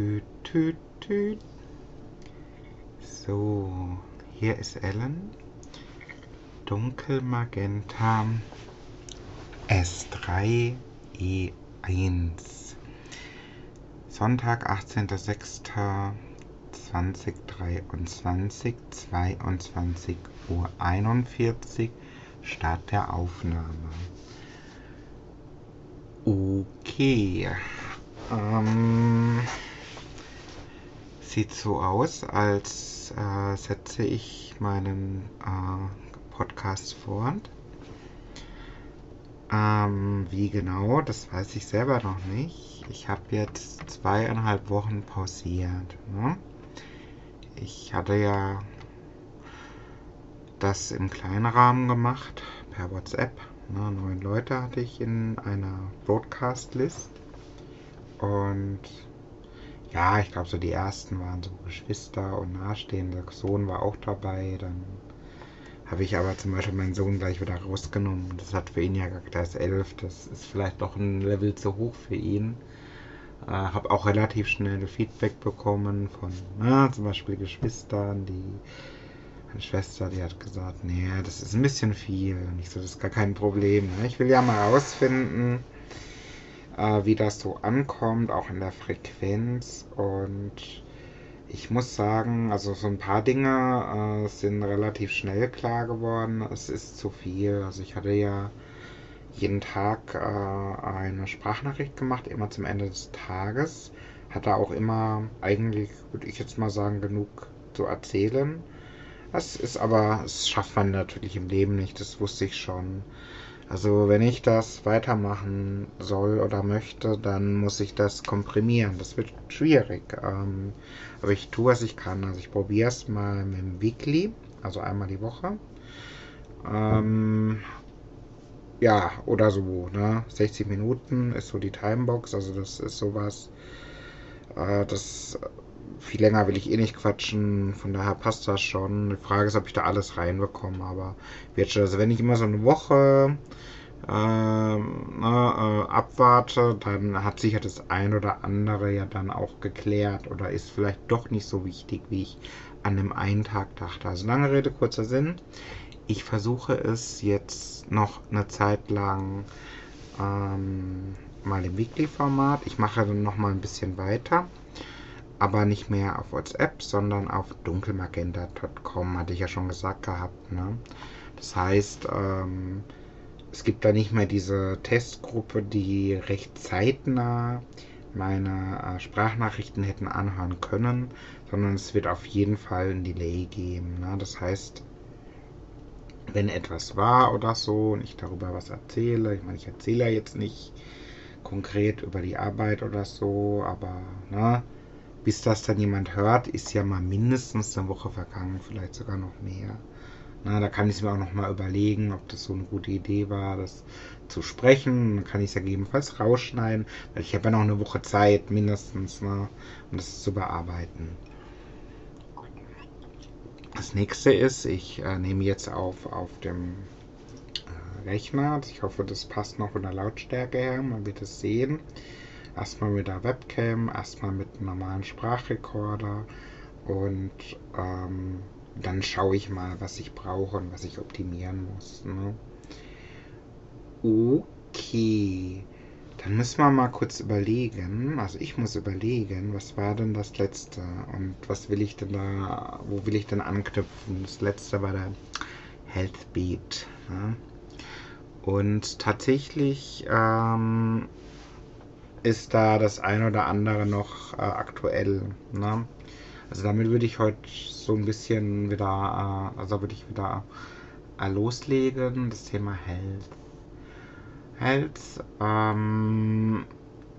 tüt, tüt, tüt. So, hier ist Ellen. Dunkelmagenta S3 E1. Sonntag, 18.06.2023, 22 Uhr 41, Start der Aufnahme. Okay. Ähm, sieht so aus, als äh, setze ich meinen äh, Podcast fort. Ähm, wie genau, das weiß ich selber noch nicht. Ich habe jetzt zweieinhalb Wochen pausiert. Ne? Ich hatte ja das im kleinen Rahmen gemacht, per WhatsApp. Ne? Neun Leute hatte ich in einer Broadcast-List. Und ja, ich glaube, so die ersten waren so Geschwister und Nahestehende. Sohn war auch dabei. Dann habe ich aber zum Beispiel meinen Sohn gleich wieder rausgenommen. Das hat für ihn ja der ist elf. Das ist vielleicht doch ein Level zu hoch für ihn. Äh, habe auch relativ schnell Feedback bekommen von na, zum Beispiel Geschwistern, die meine Schwester, die hat gesagt, nee, das ist ein bisschen viel. Und ich so, das ist gar kein Problem. Ne? Ich will ja mal rausfinden, äh, wie das so ankommt, auch in der Frequenz. Und ich muss sagen, also so ein paar Dinge äh, sind relativ schnell klar geworden. Es ist zu viel. Also ich hatte ja jeden Tag äh, eine Sprachnachricht gemacht, immer zum Ende des Tages. Hatte auch immer eigentlich, würde ich jetzt mal sagen, genug zu erzählen. Das ist aber, das schafft man natürlich im Leben nicht, das wusste ich schon. Also wenn ich das weitermachen soll oder möchte, dann muss ich das komprimieren. Das wird schwierig. Ähm, aber ich tue, was ich kann. Also ich probiere es mal mit dem Weekly, also einmal die Woche. Ähm, ja, oder so, ne? 60 Minuten ist so die Timebox, also das ist sowas. Äh, das viel länger will ich eh nicht quatschen, von daher passt das schon. Die Frage ist, ob ich da alles reinbekomme, aber wird schon. Also wenn ich immer so eine Woche äh, ne, äh, abwarte, dann hat sich ja das ein oder andere ja dann auch geklärt oder ist vielleicht doch nicht so wichtig, wie ich an dem einen Tag dachte. Also lange Rede, kurzer Sinn. Ich versuche es jetzt noch eine Zeit lang ähm, mal im Weekly-Format. Ich mache dann noch mal ein bisschen weiter aber nicht mehr auf WhatsApp, sondern auf dunkelmagenta.com, hatte ich ja schon gesagt gehabt. Ne? Das heißt, ähm, es gibt da nicht mehr diese Testgruppe, die recht zeitnah meine äh, Sprachnachrichten hätten anhören können, sondern es wird auf jeden Fall ein Delay geben. Ne? Das heißt, wenn etwas war oder so und ich darüber was erzähle, ich meine, ich erzähle ja jetzt nicht konkret über die Arbeit oder so, aber ne, bis das dann jemand hört, ist ja mal mindestens eine Woche vergangen, vielleicht sogar noch mehr. Na, da kann ich es mir auch noch mal überlegen, ob das so eine gute Idee war, das zu sprechen. Dann kann ich es ja gegebenenfalls rausschneiden, weil ich habe ja noch eine Woche Zeit mindestens, ne, um das zu bearbeiten. Das nächste ist, ich äh, nehme jetzt auf auf dem äh, Rechner. Ich hoffe, das passt noch von der Lautstärke her. Man wird es sehen. Erstmal mit der Webcam, erstmal mit einem normalen Sprachrekorder und ähm, dann schaue ich mal, was ich brauche und was ich optimieren muss. Ne? Okay, dann müssen wir mal kurz überlegen. Also ich muss überlegen, was war denn das letzte und was will ich denn da, wo will ich denn anknüpfen? Das letzte war der Healthbeat. Ne? Und tatsächlich ähm, ist da das ein oder andere noch äh, aktuell. Ne? Also damit würde ich heute so ein bisschen wieder, äh, also würde ich wieder äh, loslegen, das Thema Health. Health, ähm,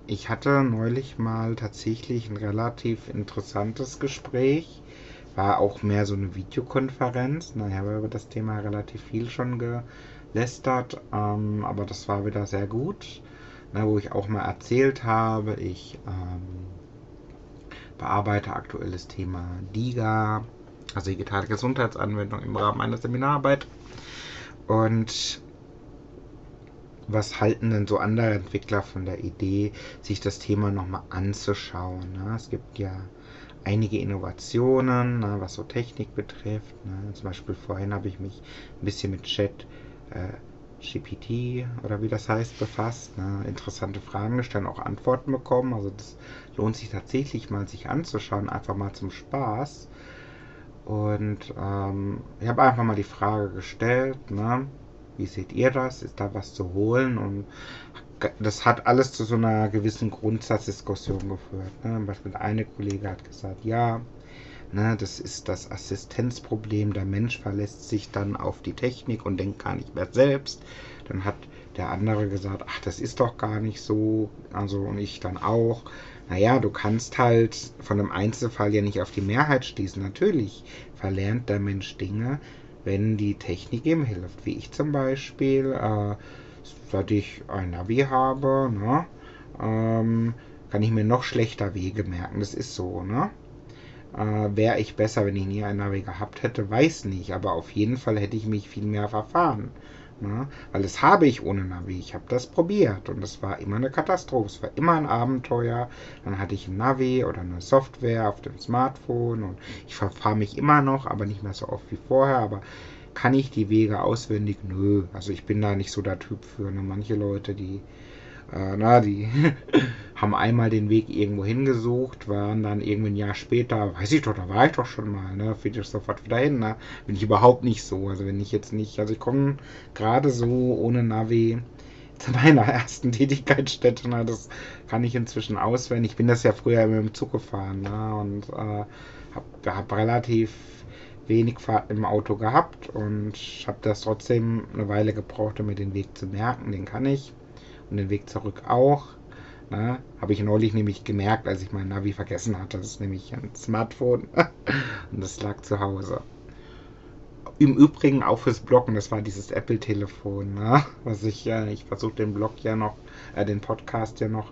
ich hatte neulich mal tatsächlich ein relativ interessantes Gespräch. War auch mehr so eine Videokonferenz. Naja, habe über das Thema relativ viel schon gelästert, ähm, aber das war wieder sehr gut na, wo ich auch mal erzählt habe, ich ähm, bearbeite aktuelles Thema DIGA, also digitale Gesundheitsanwendung im Rahmen meiner Seminararbeit. Und was halten denn so andere Entwickler von der Idee, sich das Thema nochmal anzuschauen? Ne? Es gibt ja einige Innovationen, ne, was so Technik betrifft. Ne? Zum Beispiel vorhin habe ich mich ein bisschen mit Chat äh, GPT oder wie das heißt befasst. Ne? Interessante Fragen gestellt, auch Antworten bekommen. Also das lohnt sich tatsächlich mal sich anzuschauen, einfach mal zum Spaß. Und ähm, ich habe einfach mal die Frage gestellt, ne? wie seht ihr das? Ist da was zu holen? Und das hat alles zu so einer gewissen Grundsatzdiskussion geführt. Ne? Beispiel eine Kollege hat gesagt, ja, ne, das ist das Assistenzproblem. Der Mensch verlässt sich dann auf die Technik und denkt gar nicht mehr selbst. Dann hat der andere gesagt, ach, das ist doch gar nicht so. Also und ich dann auch. Naja, du kannst halt von einem Einzelfall ja nicht auf die Mehrheit schließen. Natürlich verlernt der Mensch Dinge, wenn die Technik ihm hilft. Wie ich zum Beispiel. Äh, seit ich ein Navi habe, ne, ähm, kann ich mir noch schlechter Wege merken. Das ist so, ne? Äh, Wäre ich besser, wenn ich nie ein Navi gehabt hätte, weiß nicht. Aber auf jeden Fall hätte ich mich viel mehr verfahren. Ne? Weil das habe ich ohne Navi. Ich habe das probiert und es war immer eine Katastrophe. Es war immer ein Abenteuer. Dann hatte ich ein Navi oder eine Software auf dem Smartphone und ich verfahre mich immer noch, aber nicht mehr so oft wie vorher. Aber kann ich die Wege auswendig? Nö. Also ich bin da nicht so der Typ für. Ne? Manche Leute, die, äh, na, die haben einmal den Weg irgendwo hingesucht, waren dann irgendwie ein Jahr später, weiß ich doch, da war ich doch schon mal, ne? Finde ich sofort wieder hin, ne? Bin ich überhaupt nicht so. Also wenn ich jetzt nicht, also ich komme gerade so ohne Navi zu meiner ersten Tätigkeitsstätte, ne? Das kann ich inzwischen auswendig. Ich bin das ja früher immer im Zug gefahren, ne? Und äh, habe hab relativ wenig Fahrt im Auto gehabt und habe das trotzdem eine Weile gebraucht, um mir den Weg zu merken. Den kann ich und den Weg zurück auch. Ne? Habe ich neulich nämlich gemerkt, als ich mein Navi vergessen hatte. Das ist nämlich ein Smartphone und das lag zu Hause. Im Übrigen auch fürs Bloggen, das war dieses Apple-Telefon, ne? was ich ja, äh, ich versuche den Blog ja noch, äh, den Podcast ja noch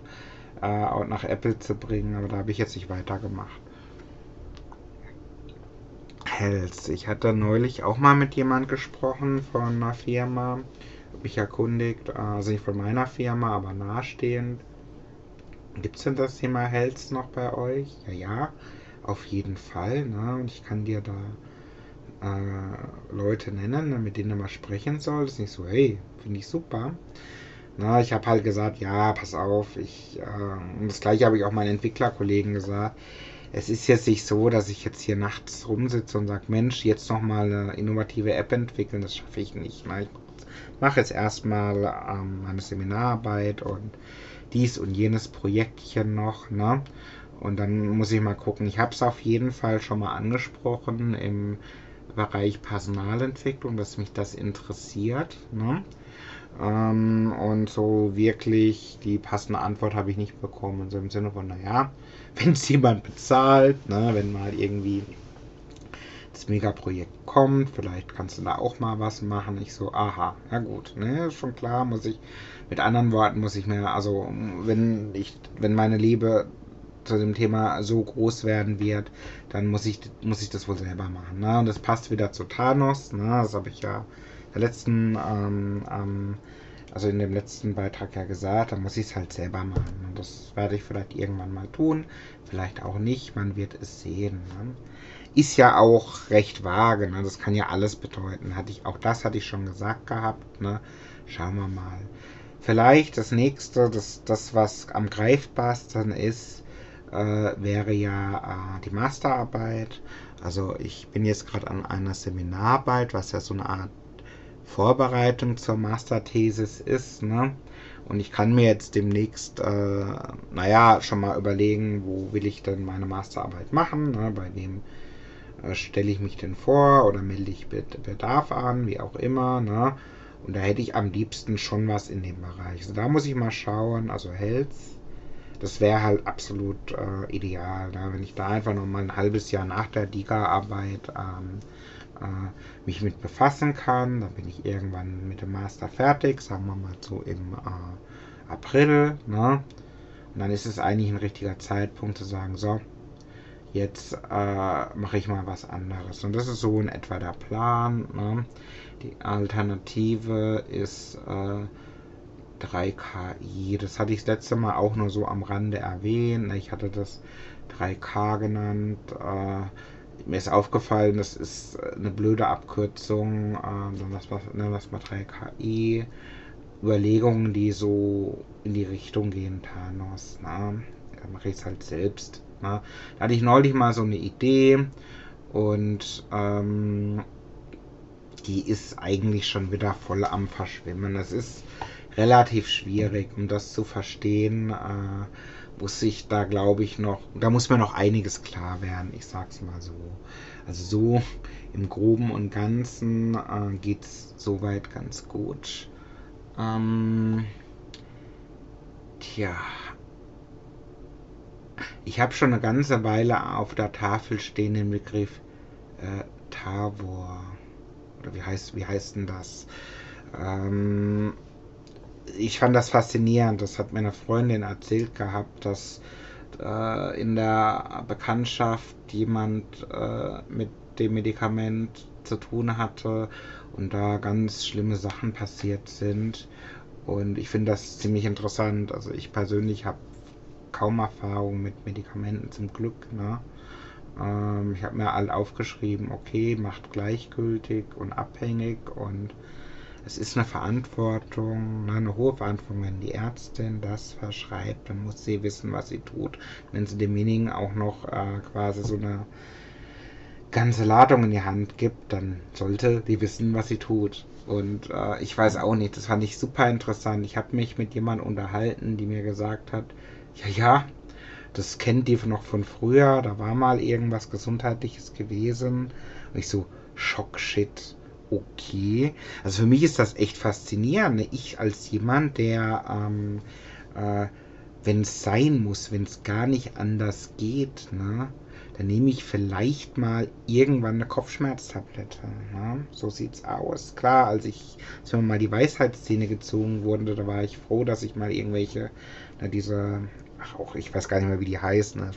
äh, nach Apple zu bringen, aber da habe ich jetzt nicht weitergemacht. Health. Ich hatte neulich auch mal mit jemand gesprochen von einer Firma, mich erkundigt, also nicht von meiner Firma, aber nahestehend. Gibt es denn das Thema Health noch bei euch? Ja, ja, auf jeden Fall. Ne? Und ich kann dir da äh, Leute nennen, ne, mit denen du mal sprechen sollst. Nicht so, hey, finde ich super. Na, ich habe halt gesagt, ja, pass auf. Ich, äh, und das gleiche habe ich auch meinen Entwicklerkollegen gesagt es ist jetzt nicht so, dass ich jetzt hier nachts rumsitze und sage, Mensch, jetzt nochmal eine innovative App entwickeln, das schaffe ich nicht. Ne? Ich mache jetzt erstmal ähm, meine Seminararbeit und dies und jenes Projektchen noch. Ne? Und dann muss ich mal gucken. Ich habe es auf jeden Fall schon mal angesprochen im Bereich Personalentwicklung, dass mich das interessiert. Ne? Ähm, und so wirklich die passende Antwort habe ich nicht bekommen. So im Sinne von, naja, wenn es jemand bezahlt, ne, wenn mal irgendwie das Megaprojekt kommt, vielleicht kannst du da auch mal was machen. Ich so, aha, ja gut, ne, ist schon klar, muss ich, mit anderen Worten muss ich mir, also wenn ich, wenn meine Liebe zu dem Thema so groß werden wird, dann muss ich, muss ich das wohl selber machen. Ne? Und das passt wieder zu Thanos, ne? das habe ich ja der letzten ähm, ähm, also in dem letzten Beitrag ja gesagt, da muss ich es halt selber machen. Und das werde ich vielleicht irgendwann mal tun, vielleicht auch nicht, man wird es sehen. Ne? Ist ja auch recht vage, ne? das kann ja alles bedeuten. Hatte ich, auch das hatte ich schon gesagt gehabt. Ne? Schauen wir mal. Vielleicht das nächste, das, das was am greifbarsten ist, äh, wäre ja äh, die Masterarbeit. Also ich bin jetzt gerade an einer Seminararbeit, was ja so eine Art Vorbereitung zur Masterthesis ist. Ne? Und ich kann mir jetzt demnächst, äh, naja, schon mal überlegen, wo will ich denn meine Masterarbeit machen, ne? bei äh, stelle ich mich denn vor oder melde ich Bedarf an, wie auch immer. Ne? Und da hätte ich am liebsten schon was in dem Bereich. Also da muss ich mal schauen, also Health, das wäre halt absolut äh, ideal, ne? wenn ich da einfach noch mal ein halbes Jahr nach der DIGA-Arbeit ähm, äh, mich mit befassen kann. Dann bin ich irgendwann mit dem Master fertig, sagen wir mal so im äh, April. Ne? Und dann ist es eigentlich ein richtiger Zeitpunkt zu sagen, so, jetzt äh, mache ich mal was anderes. Und das ist so in etwa der Plan. Ne? Die Alternative ist, äh, 3KI. Das hatte ich das letzte Mal auch nur so am Rande erwähnt. Ich hatte das 3K genannt. Äh, mir ist aufgefallen, das ist eine blöde Abkürzung. Äh, dann lass mal, dann lass mal 3KI. Überlegungen, die so in die Richtung gehen, Thanos. Ne? Da mache ich es halt selbst. Ne? Da hatte ich neulich mal so eine Idee und ähm, die ist eigentlich schon wieder voll am Verschwimmen. Es ist relativ schwierig, um das zu verstehen. Äh, muss ich da, glaube ich, noch, da muss mir noch einiges klar werden, ich sag's mal so. Also so im Groben und Ganzen äh, geht's soweit ganz gut. Ähm, tja. Ich habe schon eine ganze Weile auf der Tafel stehen den Begriff äh, Tavor. Oder wie heißt, wie heißt denn das? Ähm, ich fand das faszinierend. Das hat meine Freundin erzählt gehabt, dass äh, in der Bekanntschaft jemand äh, mit dem Medikament zu tun hatte und da ganz schlimme Sachen passiert sind. Und ich finde das ziemlich interessant. Also ich persönlich habe kaum Erfahrung mit Medikamenten zum Glück. Ne? Ähm, ich habe mir all aufgeschrieben, okay, macht gleichgültig und abhängig und es ist eine Verantwortung, ne, eine hohe Verantwortung, wenn die Ärztin das verschreibt, dann muss sie wissen, was sie tut. Wenn sie demjenigen auch noch äh, quasi so eine ganze Ladung in die Hand gibt, dann sollte die wissen, was sie tut. Und äh, ich weiß auch nicht, das fand ich super interessant. Ich habe mich mit jemandem unterhalten, die mir gesagt hat, ja, ja, das kennt die noch von früher, da war mal irgendwas Gesundheitliches gewesen. Und ich so, Schockshit okay. Also für mich ist das echt faszinierend. Ne? Ich als jemand, der, ähm, äh, wenn es sein muss, wenn es gar nicht anders geht, ne, dann nehme ich vielleicht mal irgendwann eine Kopfschmerztablette. Ne? So sieht's aus. Klar, als ich, als mir mal die Weisheitszähne gezogen wurde, da war ich froh, dass ich mal irgendwelche, na, diese ach auch, ich weiß gar nicht mehr, wie die heißen, ne?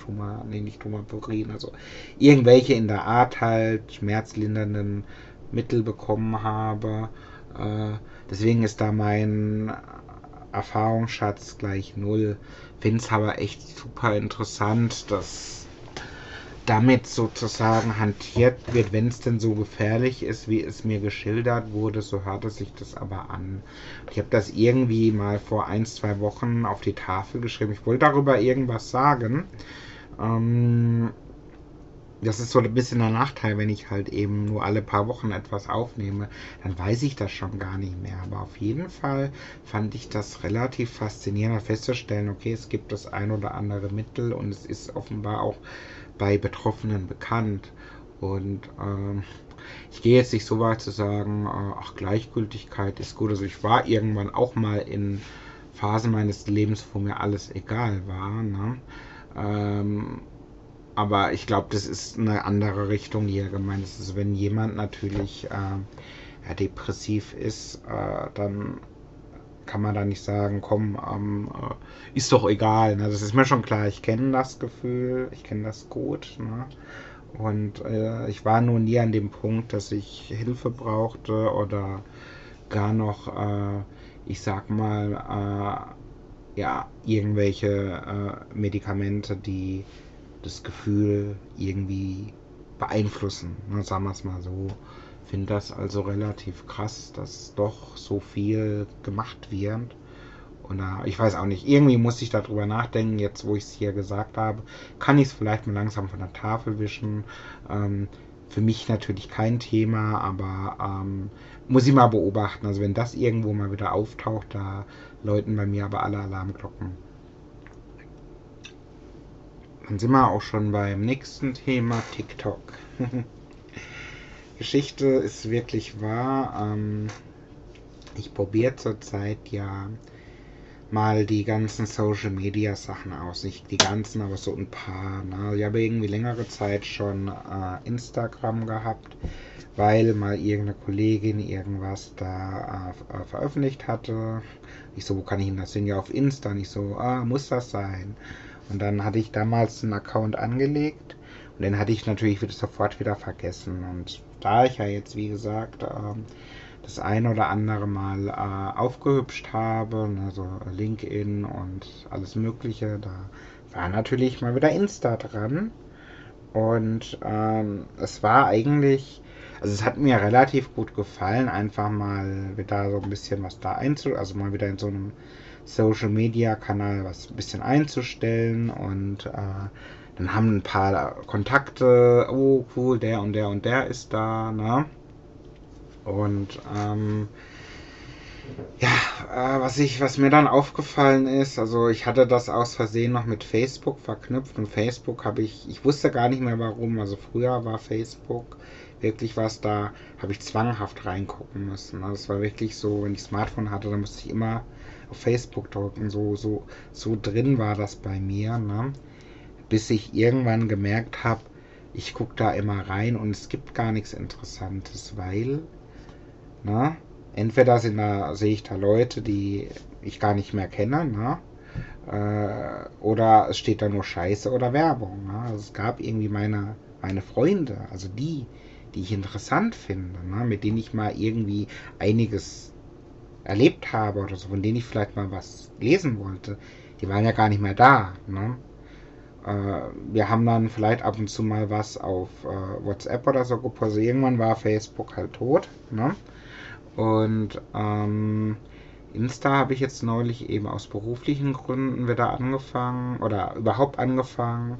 Nee, nicht Tumapurin, also irgendwelche in der Art halt, schmerzlindernden Mittel bekommen habe. Äh, deswegen ist da mein Erfahrungsschatz gleich null. Finde es aber echt super interessant, dass damit sozusagen hantiert wird, wenn es denn so gefährlich ist, wie es mir geschildert wurde, so hörte sich das aber an. Ich habe das irgendwie mal vor ein, zwei Wochen auf die Tafel geschrieben. Ich wollte darüber irgendwas sagen. Ähm, das ist so ein bisschen der Nachteil, wenn ich halt eben nur alle paar Wochen etwas aufnehme, dann weiß ich das schon gar nicht mehr. Aber auf jeden Fall fand ich das relativ faszinierend festzustellen, okay, es gibt das ein oder andere Mittel und es ist offenbar auch bei Betroffenen bekannt. Und ähm, ich gehe jetzt nicht so weit zu sagen, äh, ach, Gleichgültigkeit ist gut. Also ich war irgendwann auch mal in Phasen meines Lebens, wo mir alles egal war. Ne? Ähm, aber ich glaube, das ist eine andere Richtung, die er gemeint ist. Also wenn jemand natürlich äh, ja, depressiv ist, äh, dann kann man da nicht sagen, komm, ähm, äh, ist doch egal. Ne? Das ist mir schon klar. Ich kenne das Gefühl, ich kenne das gut. Ne? Und äh, ich war nur nie an dem Punkt, dass ich Hilfe brauchte oder gar noch, äh, ich sag mal, äh, ja, irgendwelche äh, Medikamente, die das Gefühl irgendwie beeinflussen. Ne, sagen wir es mal so. Finde das also relativ krass, dass doch so viel gemacht wird. Und äh, ich weiß auch nicht, irgendwie muss ich darüber nachdenken, jetzt wo ich es hier gesagt habe, kann ich es vielleicht mal langsam von der Tafel wischen. Ähm, für mich natürlich kein Thema, aber ähm, muss ich mal beobachten. Also wenn das irgendwo mal wieder auftaucht, da läuten bei mir aber alle Alarmglocken. Dann sind wir auch schon beim nächsten Thema TikTok. Geschichte ist wirklich wahr. Ähm, ich probiere zurzeit ja mal die ganzen Social Media Sachen aus. Nicht die ganzen, aber so ein paar. Ne? Ich habe irgendwie längere Zeit schon äh, Instagram gehabt, weil mal irgendeine Kollegin irgendwas da äh, veröffentlicht hatte. Ich so, wo kann ich denn das sehen? Ja, auf Insta. Nicht so, ah, muss das sein? Und dann hatte ich damals einen Account angelegt und den hatte ich natürlich sofort wieder vergessen. Und da ich ja jetzt, wie gesagt, ähm, das ein oder andere Mal äh, aufgehübscht habe, also LinkedIn und alles Mögliche. Da war natürlich mal wieder Insta dran. Und ähm, es war eigentlich, also es hat mir relativ gut gefallen, einfach mal wieder so ein bisschen was da einzu, also mal wieder in so einem Social Media Kanal was ein bisschen einzustellen und äh, dann haben ein paar Kontakte, oh cool, der und der und der ist da, ne? Und ähm, ja, äh, was ich, was mir dann aufgefallen ist, also ich hatte das aus Versehen noch mit Facebook verknüpft und Facebook habe ich, ich wusste gar nicht mehr warum, also früher war Facebook wirklich was da, habe ich zwanghaft reingucken müssen. Also es war wirklich so, wenn ich Smartphone hatte, dann musste ich immer auf Facebook drücken, so, so, so drin war das bei mir, ne? Bis ich irgendwann gemerkt habe, ich gucke da immer rein und es gibt gar nichts Interessantes, weil, ne? entweder sind da, sehe ich da Leute, die ich gar nicht mehr kenne, ne? Äh, oder es steht da nur Scheiße oder Werbung. Ne? Also es gab irgendwie meine, meine Freunde, also die, die ich interessant finde, ne? mit denen ich mal irgendwie einiges erlebt habe oder so, von denen ich vielleicht mal was lesen wollte, die waren ja gar nicht mehr da. Ne? Äh, wir haben dann vielleicht ab und zu mal was auf äh, WhatsApp oder so gepostet. Irgendwann war Facebook halt tot. Ne? Und ähm, Insta habe ich jetzt neulich eben aus beruflichen Gründen wieder angefangen oder überhaupt angefangen.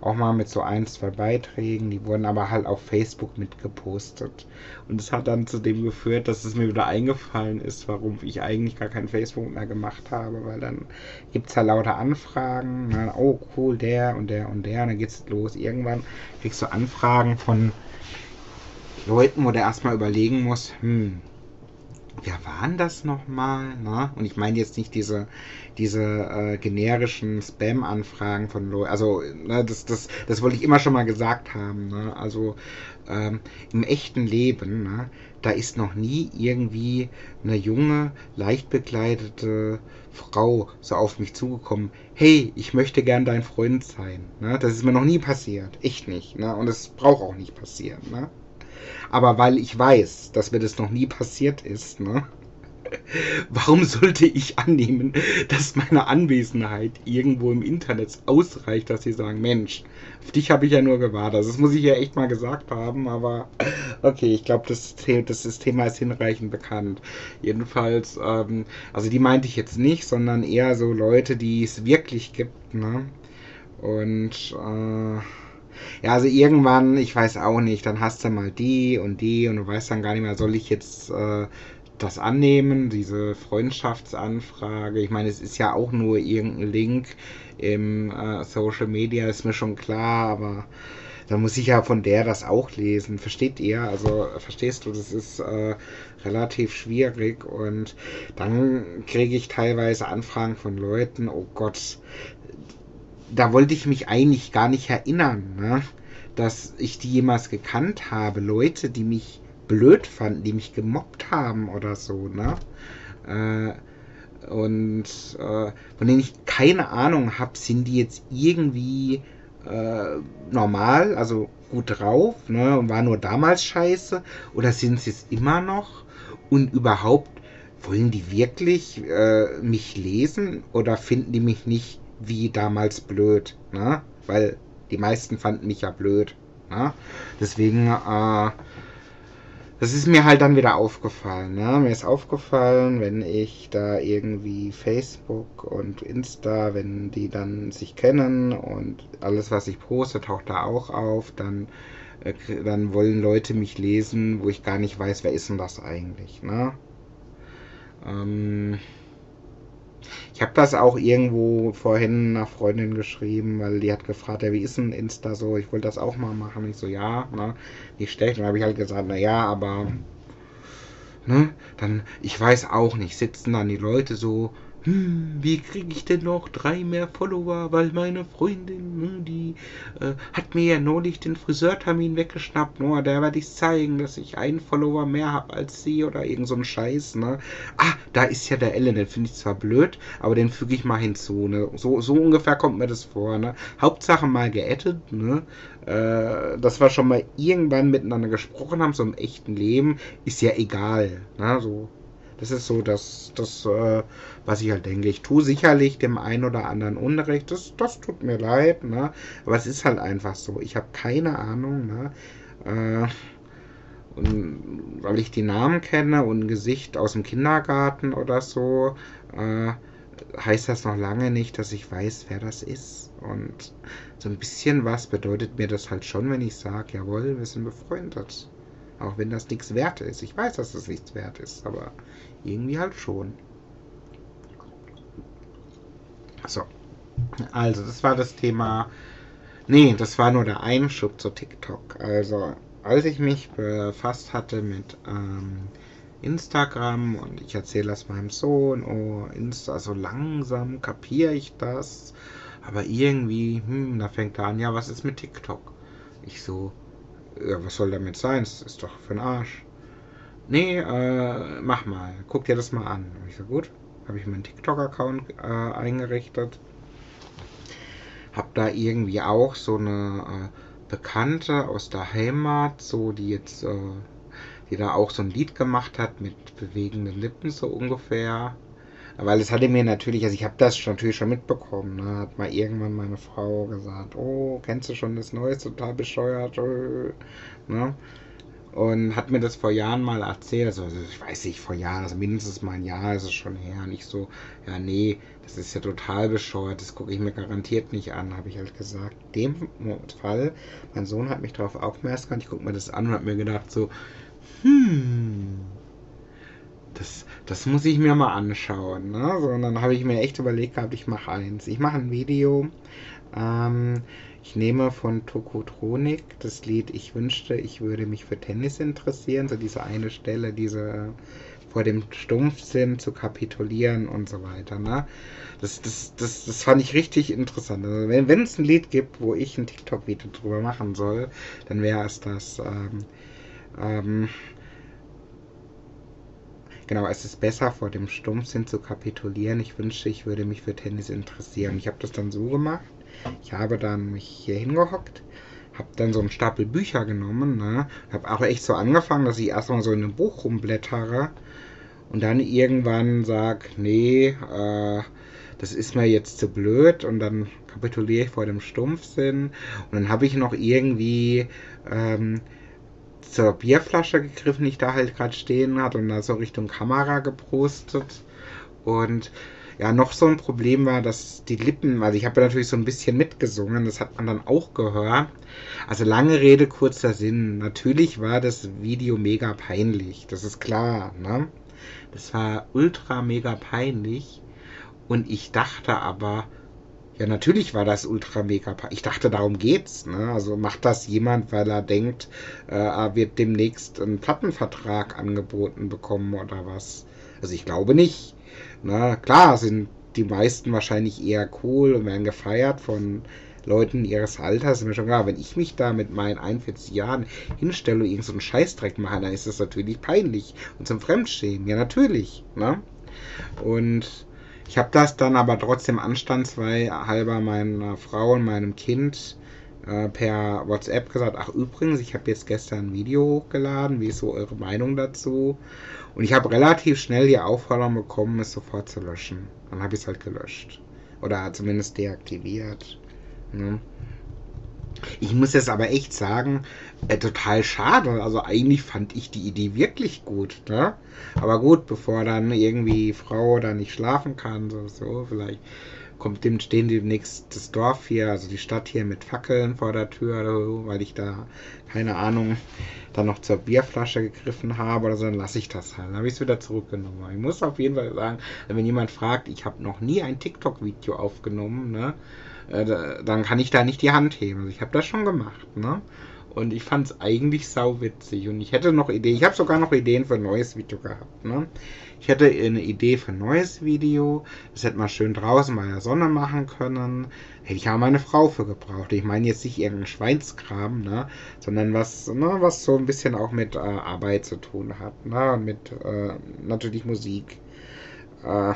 Auch mal mit so ein, zwei Beiträgen, die wurden aber halt auf Facebook mitgepostet. Und es hat dann zu dem geführt, dass es mir wieder eingefallen ist, warum ich eigentlich gar kein Facebook mehr gemacht habe, weil dann gibt es halt lauter Anfragen. Ne? Oh, cool, der und der und der. Und dann geht's los. Irgendwann kriegst du Anfragen von Leuten, wo der erstmal überlegen muss, hm, wer waren das nochmal? Ne? Und ich meine jetzt nicht diese, diese äh, generischen Spam-Anfragen von Leuten. Also, ne, das, das, das wollte ich immer schon mal gesagt haben. Ne? Also, ähm, im echten Leben, ne, da ist noch nie irgendwie eine junge, leicht bekleidete Frau so auf mich zugekommen. Hey, ich möchte gern dein Freund sein. Ne? Das ist mir noch nie passiert. Echt nicht. Ne? Und es braucht auch nicht passieren. Ne? Aber weil ich weiß, dass mir das noch nie passiert ist, ne? Warum sollte ich annehmen, dass meine Anwesenheit irgendwo im Internet ausreicht, dass sie sagen, Mensch, auf dich habe ich ja nur gewartet. Also das muss ich ja echt mal gesagt haben, aber okay, ich glaube, das, das, Thema ist hinreichend bekannt. Jedenfalls, ähm, also die meinte ich jetzt nicht, sondern eher so Leute, die es wirklich gibt, ne? Und äh, ja, also irgendwann, ich weiß auch nicht, dann hast du mal die und die und du weißt dann gar nicht mehr, soll ich jetzt äh, das annehmen, diese Freundschaftsanfrage. Ich meine, es ist ja auch nur irgendein Link im äh, Social Media, ist mir schon klar, aber dann muss ich ja von der das auch lesen. Versteht ihr? Also verstehst du, das ist äh, relativ schwierig und dann kriege ich teilweise Anfragen von Leuten, oh Gott, da wollte ich mich eigentlich gar nicht erinnern, ne? dass ich die jemals gekannt habe. Leute, die mich blöd fanden, die mich gemobbt haben oder so, ne? Äh, und äh, von denen ich keine Ahnung habe, sind die jetzt irgendwie äh, normal, also gut drauf, ne? Und war nur damals scheiße? Oder sind sie es immer noch? Und überhaupt, wollen die wirklich äh, mich lesen oder finden die mich nicht wie damals blöd, ne? Weil die meisten fanden mich ja blöd. Ne? Deswegen, äh, das ist mir halt dann wieder aufgefallen. Ne? Mir ist aufgefallen, wenn ich da irgendwie Facebook und Insta, wenn die dann sich kennen und alles, was ich poste, taucht da auch auf, dann, äh, dann wollen Leute mich lesen, wo ich gar nicht weiß, wer ist denn das eigentlich. Ne? Ähm, ich habe das auch irgendwo vorhin einer Freundin geschrieben, weil die hat gefragt, ja, wie ist denn Insta so? Ich wollte das auch mal machen. Ich so, ja, ne, nicht schlecht. Dann habe ich halt gesagt, na ja, aber, ne, dann, ich weiß auch nicht, sitzen dann die Leute so wie kriege ich denn noch drei mehr Follower, weil meine Freundin, die äh, hat mir ja neulich den Friseurtermin weggeschnappt, nur der werde ich zeigen, dass ich einen Follower mehr habe als sie oder irgend so ein Scheiß, ne? Ah, da ist ja der Ellen, den finde ich zwar blöd, aber den füge ich mal hinzu, ne? So, so ungefähr kommt mir das vor, ne? Hauptsache mal geaddet, ne? Äh, dass wir schon mal irgendwann miteinander gesprochen haben, so im echten Leben, ist ja egal, ne? So das ist so das, das äh, was ich halt denke. Ich tue sicherlich dem einen oder anderen Unrecht. Das, das tut mir leid, ne? Aber es ist halt einfach so. Ich habe keine Ahnung, ne? Äh, und weil ich die Namen kenne und ein Gesicht aus dem Kindergarten oder so, äh, heißt das noch lange nicht, dass ich weiß, wer das ist. Und so ein bisschen was bedeutet mir das halt schon, wenn ich sage, jawohl, wir sind befreundet. Auch wenn das nichts wert ist. Ich weiß, dass das nichts wert ist, aber irgendwie halt schon. So. Also, das war das Thema. Nee, das war nur der Einschub zu TikTok. Also, als ich mich befasst hatte mit ähm, Instagram und ich erzähle das meinem Sohn, oh, Insta, so langsam kapiere ich das. Aber irgendwie, hm, da fängt er an, ja, was ist mit TikTok? Ich so, ja, was soll damit sein? Das ist doch für den Arsch. Nee, äh, mach mal. Guck dir das mal an. Ich so, gut. Habe ich meinen TikTok-Account äh, eingerichtet. Hab da irgendwie auch so eine äh, Bekannte aus der Heimat, so die jetzt, äh, die da auch so ein Lied gemacht hat mit bewegenden Lippen so ungefähr. Weil es hatte mir natürlich, also ich habe das natürlich schon mitbekommen, ne? hat mal irgendwann meine Frau gesagt, oh, kennst du schon das Neueste, total bescheuert, äh, ne? Und hat mir das vor Jahren mal erzählt, also, also ich weiß nicht, vor Jahren, also mindestens mal ein Jahr ist es schon her, nicht so, ja nee, das ist ja total bescheuert, das gucke ich mir garantiert nicht an, habe ich halt gesagt. In dem Fall, mein Sohn hat mich darauf aufmerksam gemacht, ich gucke mir das an und habe mir gedacht so, hm, das, das muss ich mir mal anschauen. Ne? So, und dann habe ich mir echt überlegt gehabt, ich mache eins. Ich mache ein Video. Ähm, ich nehme von Tokotronik das Lied Ich wünschte, ich würde mich für Tennis interessieren. So diese eine Stelle, diese vor dem Stumpfsinn zu kapitulieren und so weiter. Ne? Das, das, das, das fand ich richtig interessant. Also wenn, es ein Lied gibt, wo ich ein TikTok-Video drüber machen soll, dann wäre es das. Ähm, ähm, Genau, es ist besser, vor dem Stumpfsinn zu kapitulieren. Ich wünschte, ich würde mich für Tennis interessieren. Ich habe das dann so gemacht. Ich habe dann mich hier hingehockt, habe dann so einen Stapel Bücher genommen, ne? habe auch echt so angefangen, dass ich erstmal so in einem Buch rumblättere und dann irgendwann sage, nee, äh, das ist mir jetzt zu blöd und dann kapituliere ich vor dem Stumpfsinn und dann habe ich noch irgendwie ähm, zur Bierflasche gegriffen, die ich da halt gerade stehen hat und da so Richtung Kamera gepostet. Und ja, noch so ein Problem war, dass die Lippen, also ich habe ja natürlich so ein bisschen mitgesungen, das hat man dann auch gehört. Also lange Rede, kurzer Sinn. Natürlich war das Video mega peinlich, das ist klar, ne? Das war ultra mega peinlich. Und ich dachte aber, ja, natürlich war das ultra mega. Ich dachte, darum geht's. Ne? Also macht das jemand, weil er denkt, äh, er wird demnächst einen Plattenvertrag angeboten bekommen oder was? Also ich glaube nicht. Na klar, sind die meisten wahrscheinlich eher cool und werden gefeiert von Leuten ihres Alters. Ist mir schon klar, wenn ich mich da mit meinen 41 Jahren hinstelle und irgendeinen so Scheißdreck mache, dann ist das natürlich peinlich und zum Fremdschämen. Ja, natürlich. Ne? Und ich habe das dann aber trotzdem anstandshalber meiner Frau und meinem Kind äh, per WhatsApp gesagt, ach übrigens, ich habe jetzt gestern ein Video hochgeladen, wie ist so eure Meinung dazu? Und ich habe relativ schnell die Aufforderung bekommen, es sofort zu löschen. Dann habe ich es halt gelöscht. Oder zumindest deaktiviert. Ne? Ich muss jetzt aber echt sagen, äh, total schade. Also eigentlich fand ich die Idee wirklich gut. Ne? Aber gut, bevor dann irgendwie Frau da nicht schlafen kann, so, so vielleicht kommt dem stehen demnächst das Dorf hier, also die Stadt hier mit Fackeln vor der Tür, weil ich da, keine Ahnung, dann noch zur Bierflasche gegriffen habe oder so, dann lasse ich das halt. Dann habe ich es wieder zurückgenommen. Ich muss auf jeden Fall sagen, wenn jemand fragt, ich habe noch nie ein TikTok-Video aufgenommen, ne? Äh, dann kann ich da nicht die Hand heben. Also ich habe das schon gemacht. Ne? Und ich fand es eigentlich sau witzig. Und ich hätte noch Ideen. Ich habe sogar noch Ideen für ein neues Video gehabt. Ne? Ich hätte eine Idee für ein neues Video. Das hätte man schön draußen bei der Sonne machen können. Hätte ich auch meine Frau für gebraucht. Ich meine jetzt nicht irgendeinen Schweinskram, ne? sondern was, ne, was so ein bisschen auch mit äh, Arbeit zu tun hat. Ne? Mit äh, natürlich Musik. Äh,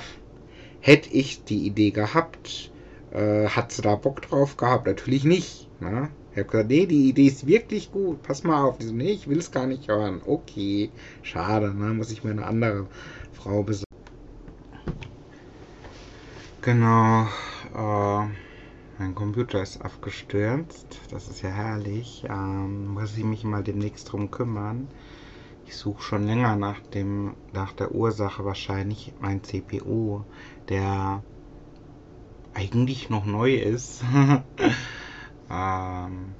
hätte ich die Idee gehabt, äh, hat sie da Bock drauf gehabt? Natürlich nicht. Ne? Ich habe gesagt, nee, die Idee ist wirklich gut. Pass mal auf. Die so, nee, ich will es gar nicht hören. Okay, schade, ne? Muss ich mir eine andere Frau besorgen. Genau. Äh, mein Computer ist abgestürzt. Das ist ja herrlich. Ähm, muss ich mich mal demnächst drum kümmern. Ich suche schon länger nach dem, nach der Ursache wahrscheinlich mein CPU, der eigentlich noch neu ist. Ähm,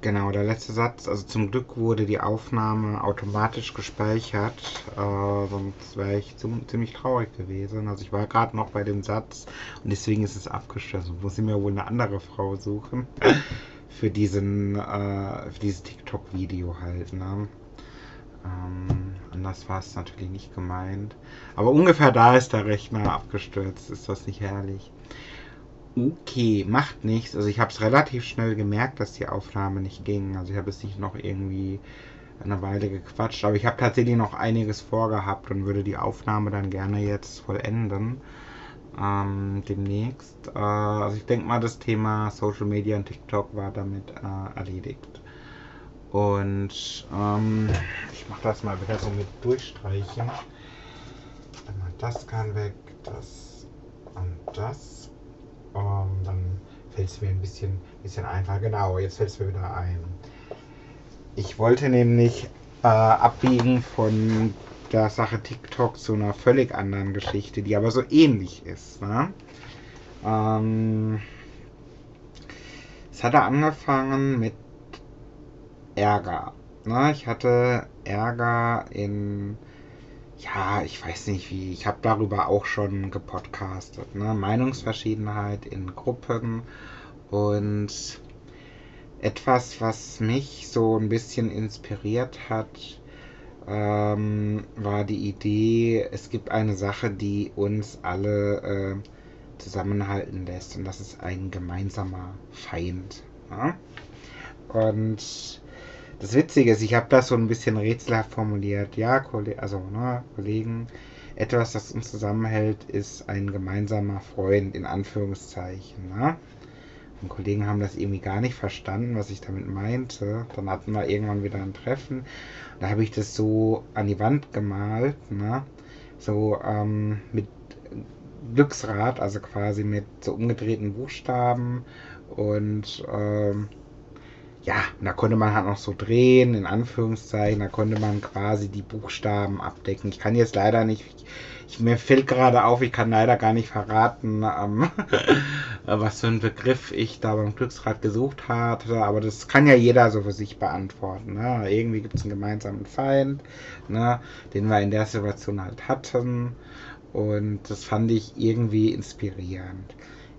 genau, der letzte Satz. Also zum Glück wurde die Aufnahme automatisch gespeichert. Äh, sonst wäre ich ziemlich traurig gewesen. Also ich war gerade noch bei dem Satz und deswegen ist es abgestürzt. Muss ich mir wohl eine andere Frau suchen. für diesen, äh, für dieses TikTok-Video halt, ne? Ähm, anders war es natürlich nicht gemeint. Aber ungefähr da ist der Rechner abgestürzt. Ist das nicht herrlich? Okay, macht nichts. Also ich habe es relativ schnell gemerkt, dass die Aufnahme nicht ging. Also ich habe es nicht noch irgendwie eine Weile gequatscht, aber ich habe tatsächlich noch einiges vorgehabt und würde die Aufnahme dann gerne jetzt vollenden. Ähm, demnächst. Äh, also ich denke mal, das Thema Social Media und TikTok war damit äh, erledigt. Und ähm, ich mache das mal wieder so mit durchstreichen. Das kann weg, das und das. Ähm, dann fällt es mir ein bisschen, bisschen einfacher. Genau, jetzt fällt es mir wieder ein. Ich wollte nämlich äh, abbiegen von der Sache TikTok zu einer völlig anderen Geschichte, die aber so ähnlich ist. Ne? Ähm, es hatte angefangen mit Ärger. Ne? Ich hatte Ärger in ja, ich weiß nicht wie, ich habe darüber auch schon gepodcastet, ne? Meinungsverschiedenheit in Gruppen und etwas, was mich so ein bisschen inspiriert hat, ähm, war die Idee, es gibt eine Sache, die uns alle äh, zusammenhalten lässt und das ist ein gemeinsamer Feind. Ne? Und das Witzige ist, ich habe das so ein bisschen rätselhaft formuliert. Ja, also ne, Kollegen, etwas, das uns zusammenhält, ist ein gemeinsamer Freund, in Anführungszeichen. Ne? Und Kollegen haben das irgendwie gar nicht verstanden, was ich damit meinte. Dann hatten wir irgendwann wieder ein Treffen. Da habe ich das so an die Wand gemalt, ne? so ähm, mit Glücksrad, also quasi mit so umgedrehten Buchstaben und ähm, ja, da konnte man halt noch so drehen, in Anführungszeichen, da konnte man quasi die Buchstaben abdecken. Ich kann jetzt leider nicht, ich, mir fällt gerade auf, ich kann leider gar nicht verraten, ähm, was für einen Begriff ich da beim Glücksrad gesucht hatte, aber das kann ja jeder so für sich beantworten. Ne? Irgendwie gibt es einen gemeinsamen Feind, ne? den wir in der Situation halt hatten und das fand ich irgendwie inspirierend.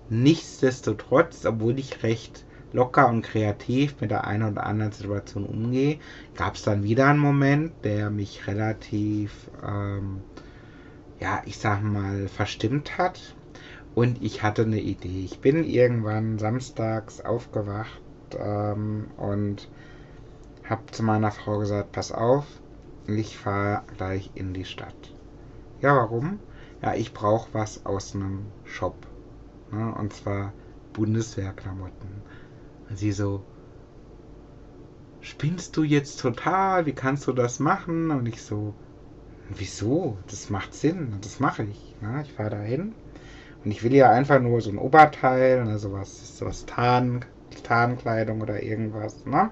Nichtsdestotrotz, obwohl ich recht locker und kreativ mit der einen oder anderen Situation umgehe, gab es dann wieder einen Moment, der mich relativ, ähm, ja, ich sag mal, verstimmt hat. Und ich hatte eine Idee. Ich bin irgendwann samstags aufgewacht ähm, und habe zu meiner Frau gesagt, pass auf, ich fahre gleich in die Stadt. Ja, warum? Ja, ich brauche was aus einem Shop. Ne? Und zwar Bundeswehrklamotten. Und sie so, spinnst du jetzt total? Wie kannst du das machen? Und ich so, wieso? Das macht Sinn. Das mache ich. Ne? Ich fahre da hin. Und ich will ja einfach nur so ein Oberteil, ne? sowas, sowas Tarn, Tarnkleidung oder irgendwas. Ne?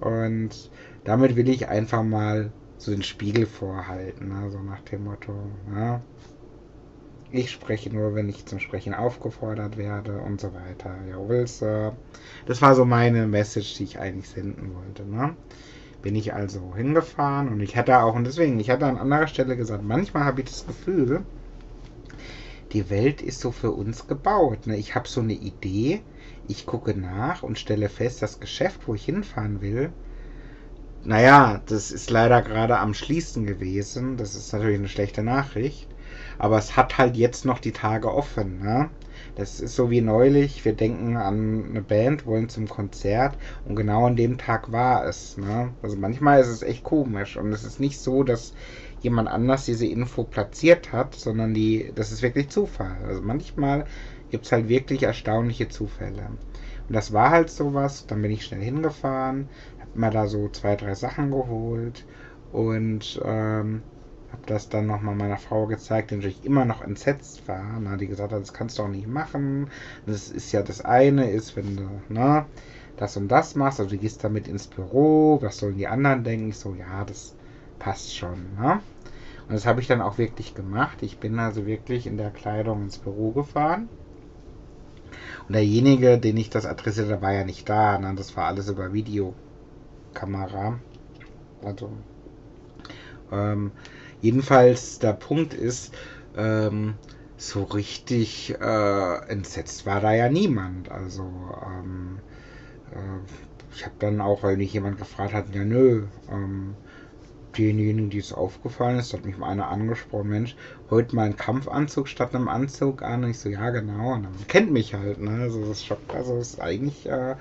Und damit will ich einfach mal so den Spiegel vorhalten. Ne? So nach dem Motto, ne? Ich spreche nur, wenn ich zum Sprechen aufgefordert werde und so weiter. Jawohl, Sir. Das war so meine Message, die ich eigentlich senden wollte. Ne? Bin ich also hingefahren und ich hatte auch, und deswegen, ich hatte an anderer Stelle gesagt, manchmal habe ich das Gefühl, die Welt ist so für uns gebaut. Ne? Ich habe so eine Idee, ich gucke nach und stelle fest, das Geschäft, wo ich hinfahren will, naja, das ist leider gerade am Schließen gewesen. Das ist natürlich eine schlechte Nachricht. Aber es hat halt jetzt noch die Tage offen. Ne? Das ist so wie neulich. Wir denken an eine Band, wollen zum Konzert und genau an dem Tag war es. Ne? Also manchmal ist es echt komisch und es ist nicht so, dass jemand anders diese Info platziert hat, sondern die, das ist wirklich Zufall. Also manchmal gibt es halt wirklich erstaunliche Zufälle. Und das war halt sowas. Dann bin ich schnell hingefahren, habe mir da so zwei, drei Sachen geholt und ähm, habe das dann nochmal meiner Frau gezeigt, die natürlich immer noch entsetzt war. Na, die gesagt hat, das kannst du auch nicht machen. Das ist ja das eine, ist, wenn du ne, das und das machst, also du gehst damit ins Büro, was sollen die anderen denken? Ich so, ja, das passt schon. Ne? Und das habe ich dann auch wirklich gemacht. Ich bin also wirklich in der Kleidung ins Büro gefahren. Und derjenige, den ich das adressierte, war ja nicht da. Ne? Das war alles über Videokamera. Also, ähm, jedenfalls, der Punkt ist, ähm, so richtig äh, entsetzt war da ja niemand. Also, ähm, äh, ich habe dann auch, weil mich jemand gefragt hat, ja nö, ähm, denjenigen, die es aufgefallen ist, hat mich mal einer angesprochen, Mensch, heute mal ein Kampfanzug statt einem Anzug an. Und ich so, ja, genau. Und dann kennt mich halt, ne? Also das schockt, also das ist eigentlich, äh,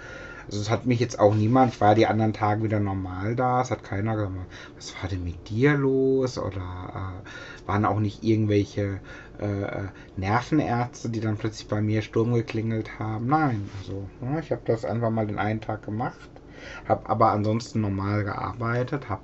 also es hat mich jetzt auch niemand, ich war die anderen Tage wieder normal da, es hat keiner gesagt, was war denn mit dir los? Oder äh, waren auch nicht irgendwelche äh, Nervenärzte, die dann plötzlich bei mir Sturm geklingelt haben. Nein, also ja, ich habe das einfach mal den einen Tag gemacht, habe aber ansonsten normal gearbeitet, habe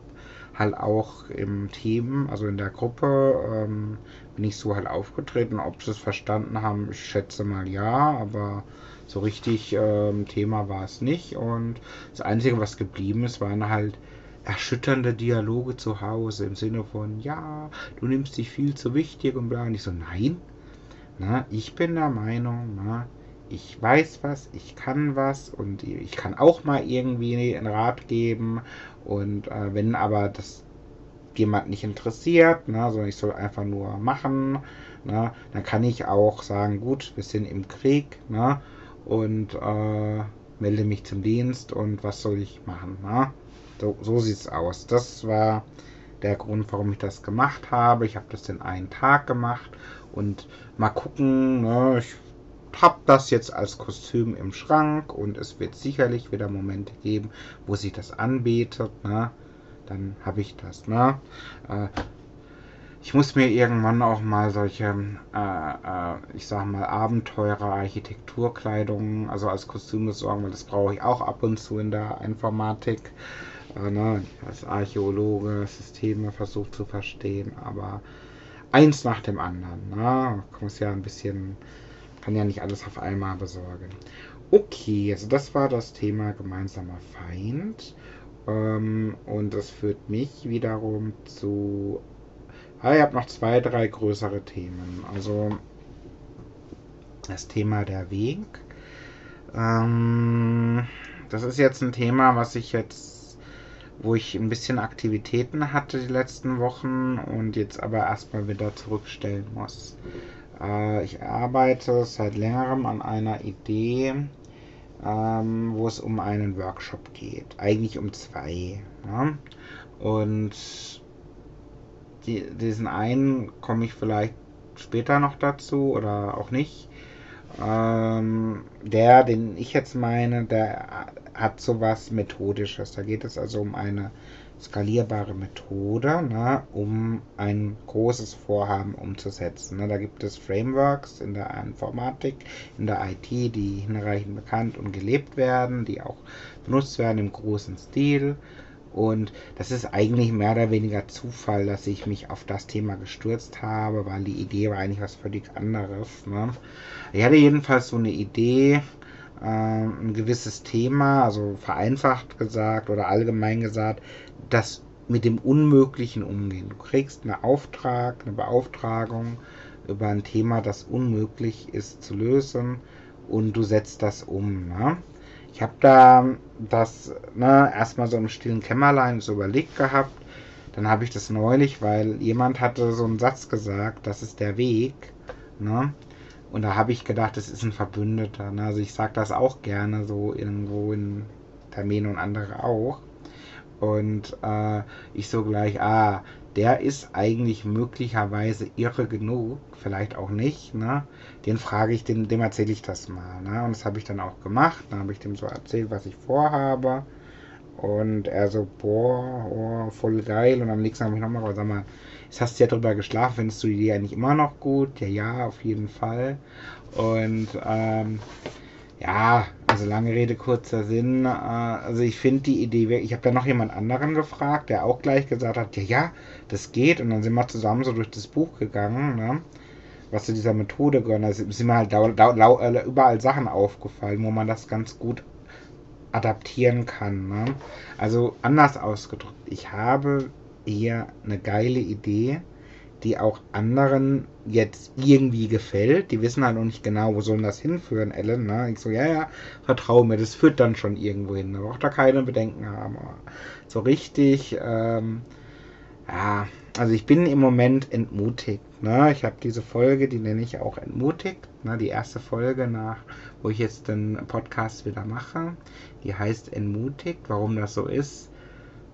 halt auch im Team, also in der Gruppe, ähm, bin ich so halt aufgetreten. Ob sie es verstanden haben, ich schätze mal ja, aber so richtig ähm, Thema war es nicht. Und das Einzige, was geblieben ist, waren halt erschütternde Dialoge zu Hause im Sinne von, ja, du nimmst dich viel zu wichtig und bla. Und ich so, nein, na, ich bin der Meinung, na, ich weiß was, ich kann was und ich kann auch mal irgendwie einen Rat geben. Und äh, wenn aber das jemand nicht interessiert, ne, sondern ich soll einfach nur machen, ne, dann kann ich auch sagen, gut, wir sind im Krieg ne, und äh, melde mich zum Dienst und was soll ich machen. Ne? So, so es aus. Das war der Grund, warum ich das gemacht habe. Ich habe das in einen Tag gemacht und mal gucken, ne, ich habe das jetzt als Kostüm im Schrank und es wird sicherlich wieder Momente geben, wo sich das anbietet. Ne? Dann habe ich das. Ne? Äh, ich muss mir irgendwann auch mal solche, äh, äh, ich sag mal, Abenteurer, Architekturkleidung, also als Kostüm besorgen, weil das brauche ich auch ab und zu in der Informatik. Äh, ne? Als Archäologe Systeme versucht zu verstehen, aber eins nach dem anderen. Ne? Muss ja ein bisschen kann ja nicht alles auf einmal besorgen. Okay, also das war das Thema gemeinsamer Feind. Ähm, und das führt mich wiederum zu. Ah, ich habe noch zwei, drei größere Themen. Also das Thema der Weg. Ähm, das ist jetzt ein Thema, was ich jetzt, wo ich ein bisschen Aktivitäten hatte die letzten Wochen und jetzt aber erstmal wieder zurückstellen muss. Äh, ich arbeite seit längerem an einer Idee, ähm, wo es um einen Workshop geht. Eigentlich um zwei. Ja? Und die, diesen einen komme ich vielleicht später noch dazu oder auch nicht. Ähm, der, den ich jetzt meine, der hat sowas Methodisches. Da geht es also um eine skalierbare Methode, ne, um ein großes Vorhaben umzusetzen. Ne. Da gibt es Frameworks in der Informatik, in der IT, die hinreichend bekannt und gelebt werden, die auch benutzt werden im großen Stil. Und das ist eigentlich mehr oder weniger Zufall, dass ich mich auf das Thema gestürzt habe, weil die Idee war eigentlich was völlig anderes. Ne. Ich hatte jedenfalls so eine Idee, äh, ein gewisses Thema, also vereinfacht gesagt oder allgemein gesagt, das mit dem Unmöglichen umgehen. Du kriegst einen Auftrag, eine Beauftragung über ein Thema, das unmöglich ist zu lösen und du setzt das um. Ne? Ich habe da das ne, erstmal so im stillen Kämmerlein so überlegt gehabt. Dann habe ich das neulich, weil jemand hatte so einen Satz gesagt, das ist der Weg. Ne? Und da habe ich gedacht, das ist ein Verbündeter. Ne? Also ich sage das auch gerne so irgendwo in Terminen und andere auch. Und äh, ich so gleich, ah, der ist eigentlich möglicherweise irre genug, vielleicht auch nicht, ne? Den frage ich, dem, dem erzähle ich das mal, ne? Und das habe ich dann auch gemacht. Dann habe ich dem so erzählt, was ich vorhabe. Und er so, boah, oh, voll geil. Und am nächsten habe ich nochmal gesagt, sag mal, jetzt hast du ja drüber geschlafen, findest du die Idee eigentlich immer noch gut? Ja, ja, auf jeden Fall. Und ähm, ja, also lange Rede, kurzer Sinn. Äh, also ich finde die Idee, ich habe da noch jemand anderen gefragt, der auch gleich gesagt hat, ja, ja, das geht. Und dann sind wir zusammen so durch das Buch gegangen, ne? was zu dieser Methode gehört. Da sind mir halt überall Sachen aufgefallen, wo man das ganz gut adaptieren kann. Ne? Also anders ausgedrückt, ich habe eher eine geile Idee, die auch anderen jetzt irgendwie gefällt. Die wissen halt noch nicht genau, wo soll das hinführen, Ellen. Ne? Ich so, ja, ja, vertraue mir, das führt dann schon irgendwo hin. Da braucht da keine Bedenken haben. so richtig, ähm, ja, also ich bin im Moment entmutigt. Ne? Ich habe diese Folge, die nenne ich auch entmutigt. Ne? Die erste Folge nach, wo ich jetzt den Podcast wieder mache. Die heißt entmutigt. Warum das so ist,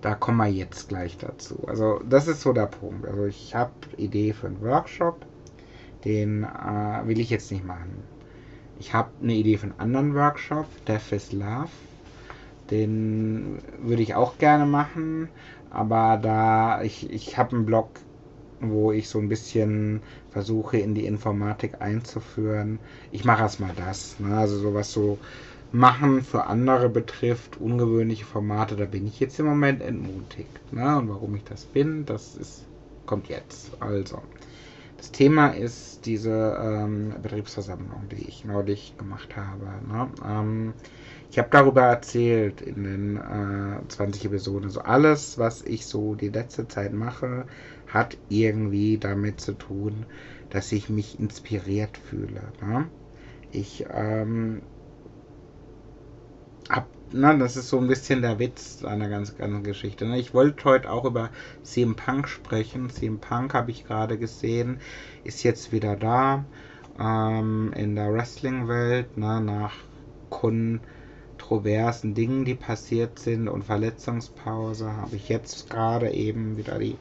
da kommen wir jetzt gleich dazu. Also das ist so der Punkt. Also ich habe Idee für einen Workshop, den äh, will ich jetzt nicht machen. Ich habe eine Idee für einen anderen Workshop, Death is Love. Den würde ich auch gerne machen, aber da ich, ich habe einen Blog, wo ich so ein bisschen versuche in die Informatik einzuführen. Ich mache erstmal das. Ne? Also sowas so machen für andere betrifft, ungewöhnliche Formate, da bin ich jetzt im Moment entmutigt. Ne? Und warum ich das bin, das ist, kommt jetzt. Also, das Thema ist diese ähm, Betriebsversammlung, die ich neulich gemacht habe. Ne? Ähm, ich habe darüber erzählt in den äh, 20 Episoden. So alles, was ich so die letzte Zeit mache, hat irgendwie damit zu tun, dass ich mich inspiriert fühle. Ne? Ich ähm, ab, na, das ist so ein bisschen der Witz einer ganz ganzen Geschichte. Ne? Ich wollte heute auch über CM Punk sprechen. CM Punk habe ich gerade gesehen, ist jetzt wieder da ähm, in der Wrestling-Welt, ne? nach kontroversen Dingen, die passiert sind und Verletzungspause, habe ich jetzt gerade eben wieder die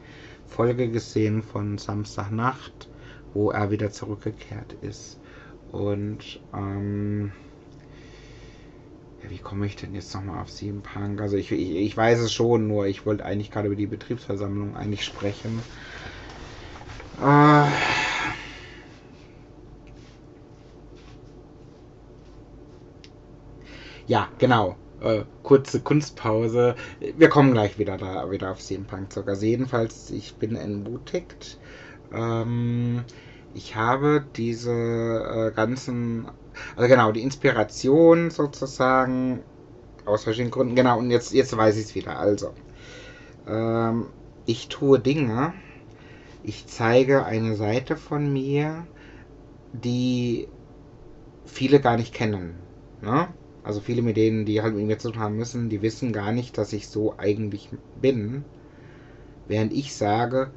Folge gesehen von Samstagnacht, wo er wieder zurückgekehrt ist. Und ähm, wie komme ich denn jetzt nochmal auf CM Punk? Also ich, ich, ich weiß es schon, nur ich wollte eigentlich gerade über die Betriebsversammlung eigentlich sprechen. Äh, ja, genau. Äh, kurze Kunstpause. Wir kommen gleich wieder da wieder auf CM Punk zurück. Also jedenfalls, ich bin entmutigt. Ähm, ich habe diese äh, ganzen also genau, die Inspiration sozusagen aus verschiedenen Gründen. Genau, und jetzt, jetzt weiß ich es wieder. Also, ähm, ich tue Dinge, ich zeige eine Seite von mir, die viele gar nicht kennen. Ne? Also viele mit denen, die halt mit mir zu tun haben müssen, die wissen gar nicht, dass ich so eigentlich bin. Während ich sage,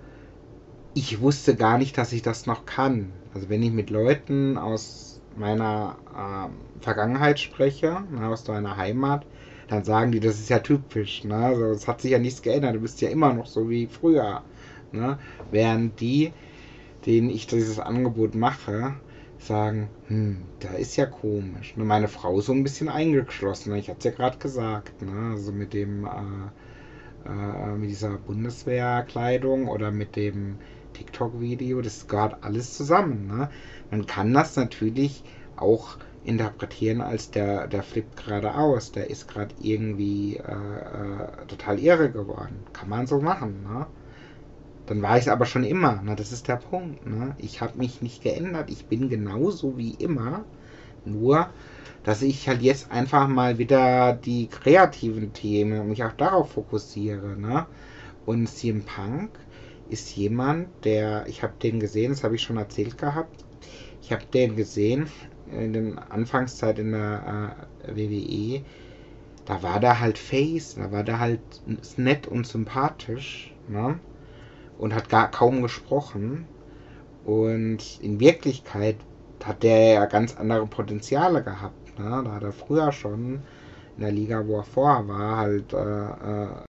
ich wusste gar nicht, dass ich das noch kann. Also wenn ich mit Leuten aus meiner äh, Vergangenheit spreche, ne, aus deiner Heimat, dann sagen die, das ist ja typisch. Ne? Also, es hat sich ja nichts geändert, du bist ja immer noch so wie früher. Ne? Während die, denen ich dieses Angebot mache, sagen, hm, da ist ja komisch. Und meine Frau ist so ein bisschen eingeschlossen. Ich hatte es ja gerade gesagt, ne? also mit dem äh, äh, mit dieser Bundeswehrkleidung oder mit dem TikTok-Video, das gehört alles zusammen. Ne? Man kann das natürlich auch interpretieren als der, der flippt gerade aus, der ist gerade irgendwie äh, äh, total irre geworden. Kann man so machen, ne? Dann war ich es aber schon immer, ne? Das ist der Punkt, ne? Ich habe mich nicht geändert, ich bin genauso wie immer, nur dass ich halt jetzt einfach mal wieder die kreativen Themen mich auch darauf fokussiere, ne? Und CM Punk ist jemand, der, ich habe den gesehen, das habe ich schon erzählt gehabt, ich habe den gesehen in der Anfangszeit in der äh, WWE, da war der halt Face, da war der halt nett und sympathisch, ne? Und hat gar kaum gesprochen. Und in Wirklichkeit hat der ja ganz andere Potenziale gehabt. Ne? Da hat er früher schon in der Liga, wo er vorher war, halt. Äh, äh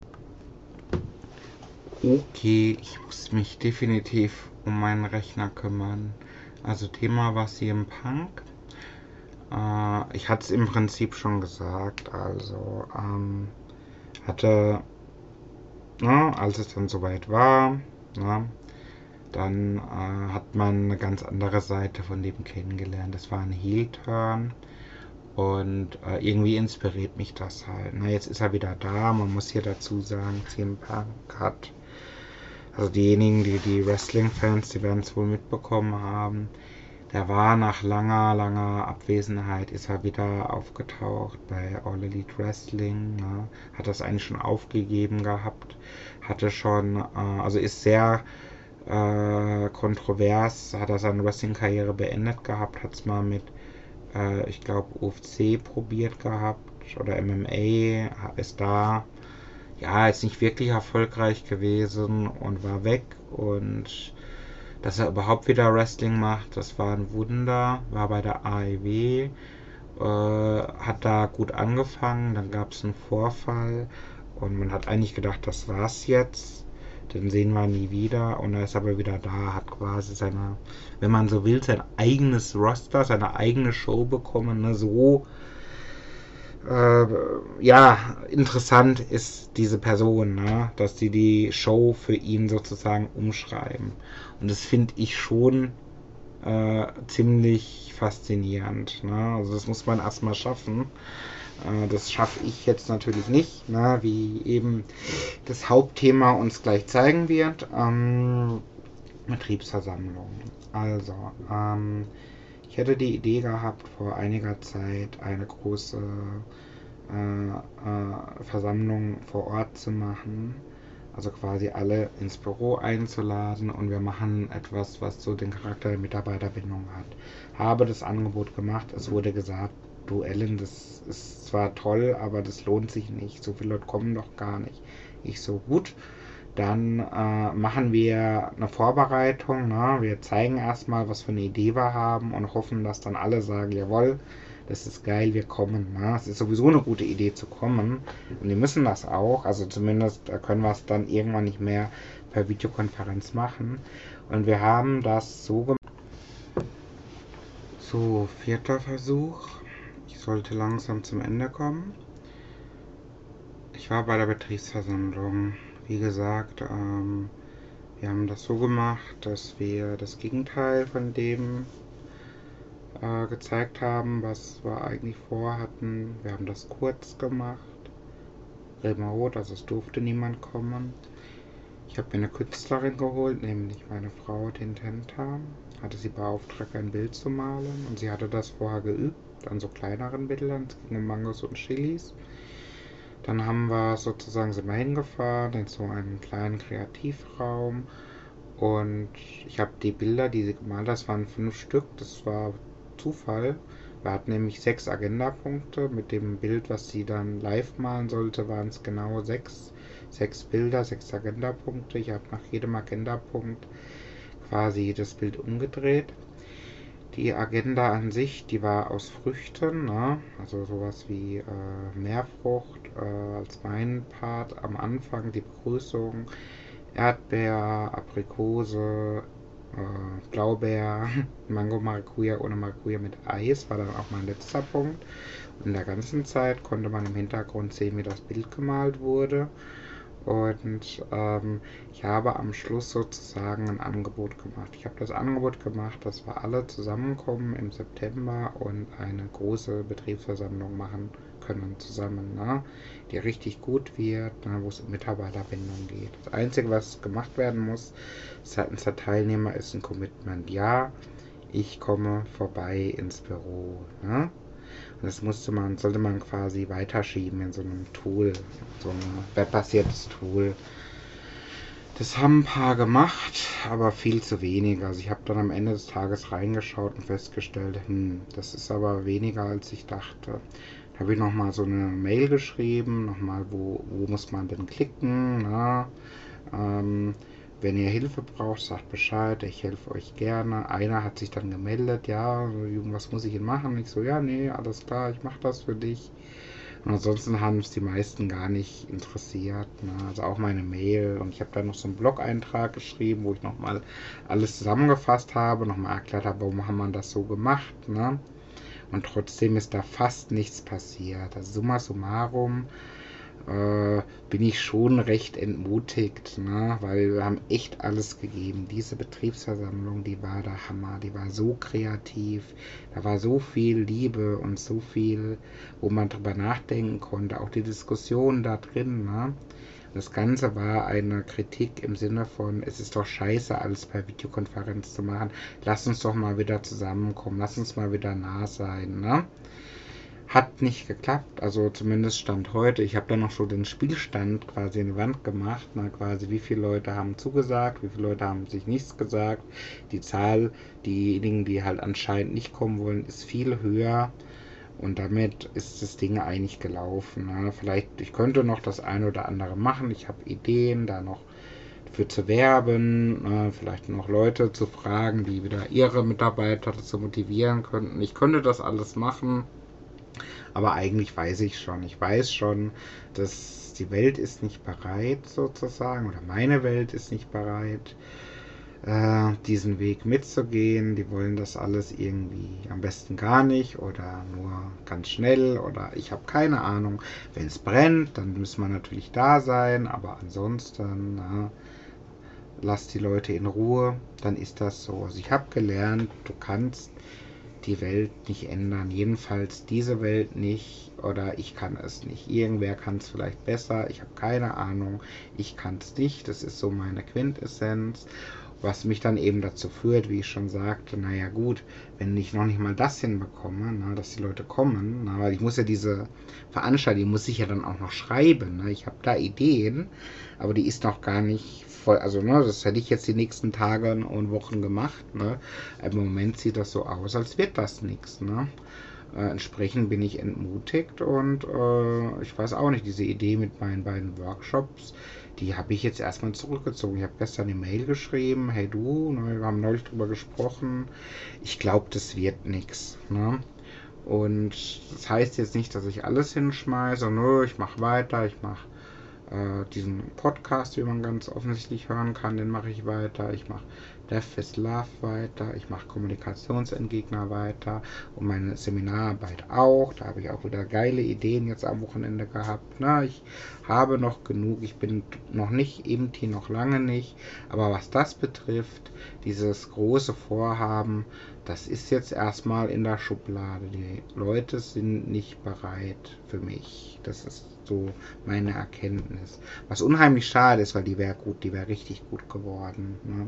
okay, ich muss mich definitiv um meinen Rechner kümmern. Also Thema war CM Punk. Äh, ich hatte es im Prinzip schon gesagt. Also ähm, hatte, na, ne, als es dann soweit war, na, ne, dann äh, hat man eine ganz andere Seite von dem kennengelernt. Das war ein Heel-Turn. Und äh, irgendwie inspiriert mich das halt. Na, jetzt ist er wieder da. Man muss hier dazu sagen, CM Punk hat, also diejenigen, die die Wrestling-Fans, die werden es wohl mitbekommen haben, der war nach langer, langer Abwesenheit, ist er wieder aufgetaucht bei All Elite Wrestling. Ne? Hat das eigentlich schon aufgegeben gehabt. Hatte schon, äh, also ist sehr äh, kontrovers, hat er seine Wrestling-Karriere beendet gehabt, hat es mal mit, äh, ich glaube, UFC probiert gehabt oder MMA, ist da, ja, ist nicht wirklich erfolgreich gewesen und war weg und dass er überhaupt wieder Wrestling macht, das war ein Wunder. War bei der AEW, äh, hat da gut angefangen, dann gab es einen Vorfall und man hat eigentlich gedacht, das war's jetzt. Den sehen wir nie wieder und er ist aber wieder da, hat quasi seine, wenn man so will, sein eigenes Roster, seine eigene Show bekommen, ne, so äh, ja, interessant ist diese Person, ne? dass die die Show für ihn sozusagen umschreiben. Und das finde ich schon äh, ziemlich faszinierend. Ne? Also das muss man erstmal schaffen. Äh, das schaffe ich jetzt natürlich nicht, ne? wie eben das Hauptthema uns gleich zeigen wird. Ähm, Betriebsversammlung. Also, ähm, ich hätte die Idee gehabt, vor einiger Zeit eine große äh, äh, Versammlung vor Ort zu machen also quasi alle ins Büro einzuladen und wir machen etwas, was so den Charakter der Mitarbeiterbindung hat. Habe das Angebot gemacht, es wurde gesagt, du Ellen, das ist zwar toll, aber das lohnt sich nicht, so viele Leute kommen doch gar nicht. Ich so, gut, dann äh, machen wir eine Vorbereitung, ne? wir zeigen erstmal, was für eine Idee wir haben und hoffen, dass dann alle sagen, jawohl, das ist geil, wir kommen. Ne? Es ist sowieso eine gute Idee zu kommen. Und die müssen das auch. Also zumindest können wir es dann irgendwann nicht mehr per Videokonferenz machen. Und wir haben das so gemacht. So, vierter Versuch. Ich sollte langsam zum Ende kommen. Ich war bei der Betriebsversammlung. Wie gesagt, ähm, wir haben das so gemacht, dass wir das Gegenteil von dem äh, gezeigt haben, was wir eigentlich vorhatten. Wir haben das kurz gemacht, remote, also es durfte niemand kommen. Ich habe mir eine Künstlerin geholt, nämlich meine Frau Tintenta. Hatte sie beauftragt, ein Bild zu malen und sie hatte das vorher geübt an so kleineren Bildern. Es ging um Mangos und Chilis. Dann haben wir sozusagen sind wir hingefahren in so einen kleinen Kreativraum und ich habe die Bilder, die sie gemalt hat, das waren fünf Stück. Das war Zufall. Wir hatten nämlich sechs Agendapunkte. Mit dem Bild, was sie dann live malen sollte, waren es genau sechs. Sechs Bilder, sechs Agendapunkte. Ich habe nach jedem Agendapunkt quasi das Bild umgedreht. Die Agenda an sich, die war aus Früchten, ne? also sowas wie äh, Meerfrucht äh, als mein Part am Anfang, die Begrüßung, Erdbeer, Aprikose, äh, Blaubeer, Mango Maracuja ohne Maracuja mit Eis war dann auch mein letzter Punkt. Und in der ganzen Zeit konnte man im Hintergrund sehen, wie das Bild gemalt wurde. Und ähm, ich habe am Schluss sozusagen ein Angebot gemacht. Ich habe das Angebot gemacht, dass wir alle zusammenkommen im September und eine große Betriebsversammlung machen können zusammen, ne? die richtig gut wird, ne? wo es um Mitarbeiterbindung geht. Das Einzige, was gemacht werden muss seitens der Teilnehmer, ist ein Commitment. Ja, ich komme vorbei ins Büro. Ne? Und das musste man, sollte man quasi weiterschieben in so einem Tool, so ein webbasiertes Tool. Das haben ein paar gemacht, aber viel zu wenig. Also ich habe dann am Ende des Tages reingeschaut und festgestellt, hm, das ist aber weniger als ich dachte habe ich nochmal so eine Mail geschrieben, nochmal, wo, wo muss man denn klicken, na? Ähm, wenn ihr Hilfe braucht, sagt Bescheid, ich helfe euch gerne. Einer hat sich dann gemeldet, ja, was muss ich denn machen? Ich so, ja, nee, alles klar, ich mache das für dich. Und ansonsten haben es die meisten gar nicht interessiert. Ne? Also auch meine Mail. Und ich habe da noch so einen Blog-Eintrag geschrieben, wo ich nochmal alles zusammengefasst habe, nochmal erklärt habe, warum haben wir das so gemacht. Ne? Und trotzdem ist da fast nichts passiert. Also summa summarum äh, bin ich schon recht entmutigt, ne? weil wir haben echt alles gegeben. Diese Betriebsversammlung, die war der Hammer, die war so kreativ, da war so viel Liebe und so viel, wo man drüber nachdenken konnte, auch die Diskussion da drin. Ne? Das Ganze war eine Kritik im Sinne von, es ist doch scheiße, alles per Videokonferenz zu machen. Lass uns doch mal wieder zusammenkommen, lass uns mal wieder nah sein. Ne? Hat nicht geklappt, also zumindest Stand heute. Ich habe dann noch so den Spielstand quasi in die Wand gemacht, na, quasi wie viele Leute haben zugesagt, wie viele Leute haben sich nichts gesagt. Die Zahl, diejenigen, die halt anscheinend nicht kommen wollen, ist viel höher. Und damit ist das Ding eigentlich gelaufen. Ne? Vielleicht, ich könnte noch das eine oder andere machen. Ich habe Ideen, da noch für zu werben, äh, vielleicht noch Leute zu fragen, die wieder ihre Mitarbeiter dazu motivieren könnten. Ich könnte das alles machen. Aber eigentlich weiß ich schon. Ich weiß schon, dass die Welt ist nicht bereit sozusagen oder meine Welt ist nicht bereit, äh, diesen Weg mitzugehen. Die wollen das alles irgendwie am besten gar nicht oder nur ganz schnell oder ich habe keine Ahnung. Wenn es brennt, dann müssen wir natürlich da sein, aber ansonsten na, lass die Leute in Ruhe, dann ist das so. Also ich habe gelernt, du kannst die Welt nicht ändern. Jedenfalls diese Welt nicht oder ich kann es nicht. Irgendwer kann es vielleicht besser. Ich habe keine Ahnung. Ich kann es nicht. Das ist so meine Quintessenz. Was mich dann eben dazu führt, wie ich schon sagte, naja gut, wenn ich noch nicht mal das hinbekomme, na, dass die Leute kommen, na, weil ich muss ja diese Veranstaltung, muss ich ja dann auch noch schreiben. Ne? Ich habe da Ideen, aber die ist noch gar nicht voll, also ne, das hätte ich jetzt die nächsten Tage und Wochen gemacht. Ne? Im Moment sieht das so aus, als wird das nichts. Ne? Äh, entsprechend bin ich entmutigt und äh, ich weiß auch nicht, diese Idee mit meinen beiden Workshops, die habe ich jetzt erstmal zurückgezogen. Ich habe gestern eine Mail geschrieben, hey du, ne, wir haben neulich drüber gesprochen. Ich glaube, das wird nichts. Ne? Und das heißt jetzt nicht, dass ich alles hinschmeiße, nö, ich mache weiter, ich mache äh, diesen Podcast, wie man ganz offensichtlich hören kann, den mache ich weiter. Ich mache Death is Love weiter. Ich mache Kommunikationsentgegner weiter und meine Seminararbeit auch. Da habe ich auch wieder geile Ideen jetzt am Wochenende gehabt. Na, ich habe noch genug. Ich bin noch nicht eben hier noch lange nicht. Aber was das betrifft, dieses große Vorhaben, das ist jetzt erstmal in der Schublade. Die Leute sind nicht bereit für mich. Das ist so meine Erkenntnis. Was unheimlich schade ist, weil die wäre gut, die wäre richtig gut geworden. Ne?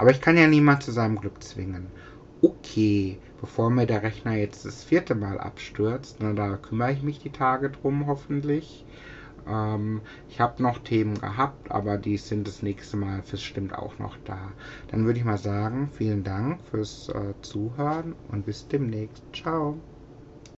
Aber ich kann ja niemand zu seinem Glück zwingen. Okay, bevor mir der Rechner jetzt das vierte Mal abstürzt, na, da kümmere ich mich die Tage drum hoffentlich. Ähm, ich habe noch Themen gehabt, aber die sind das nächste Mal bestimmt auch noch da. Dann würde ich mal sagen, vielen Dank fürs äh, Zuhören und bis demnächst. Ciao.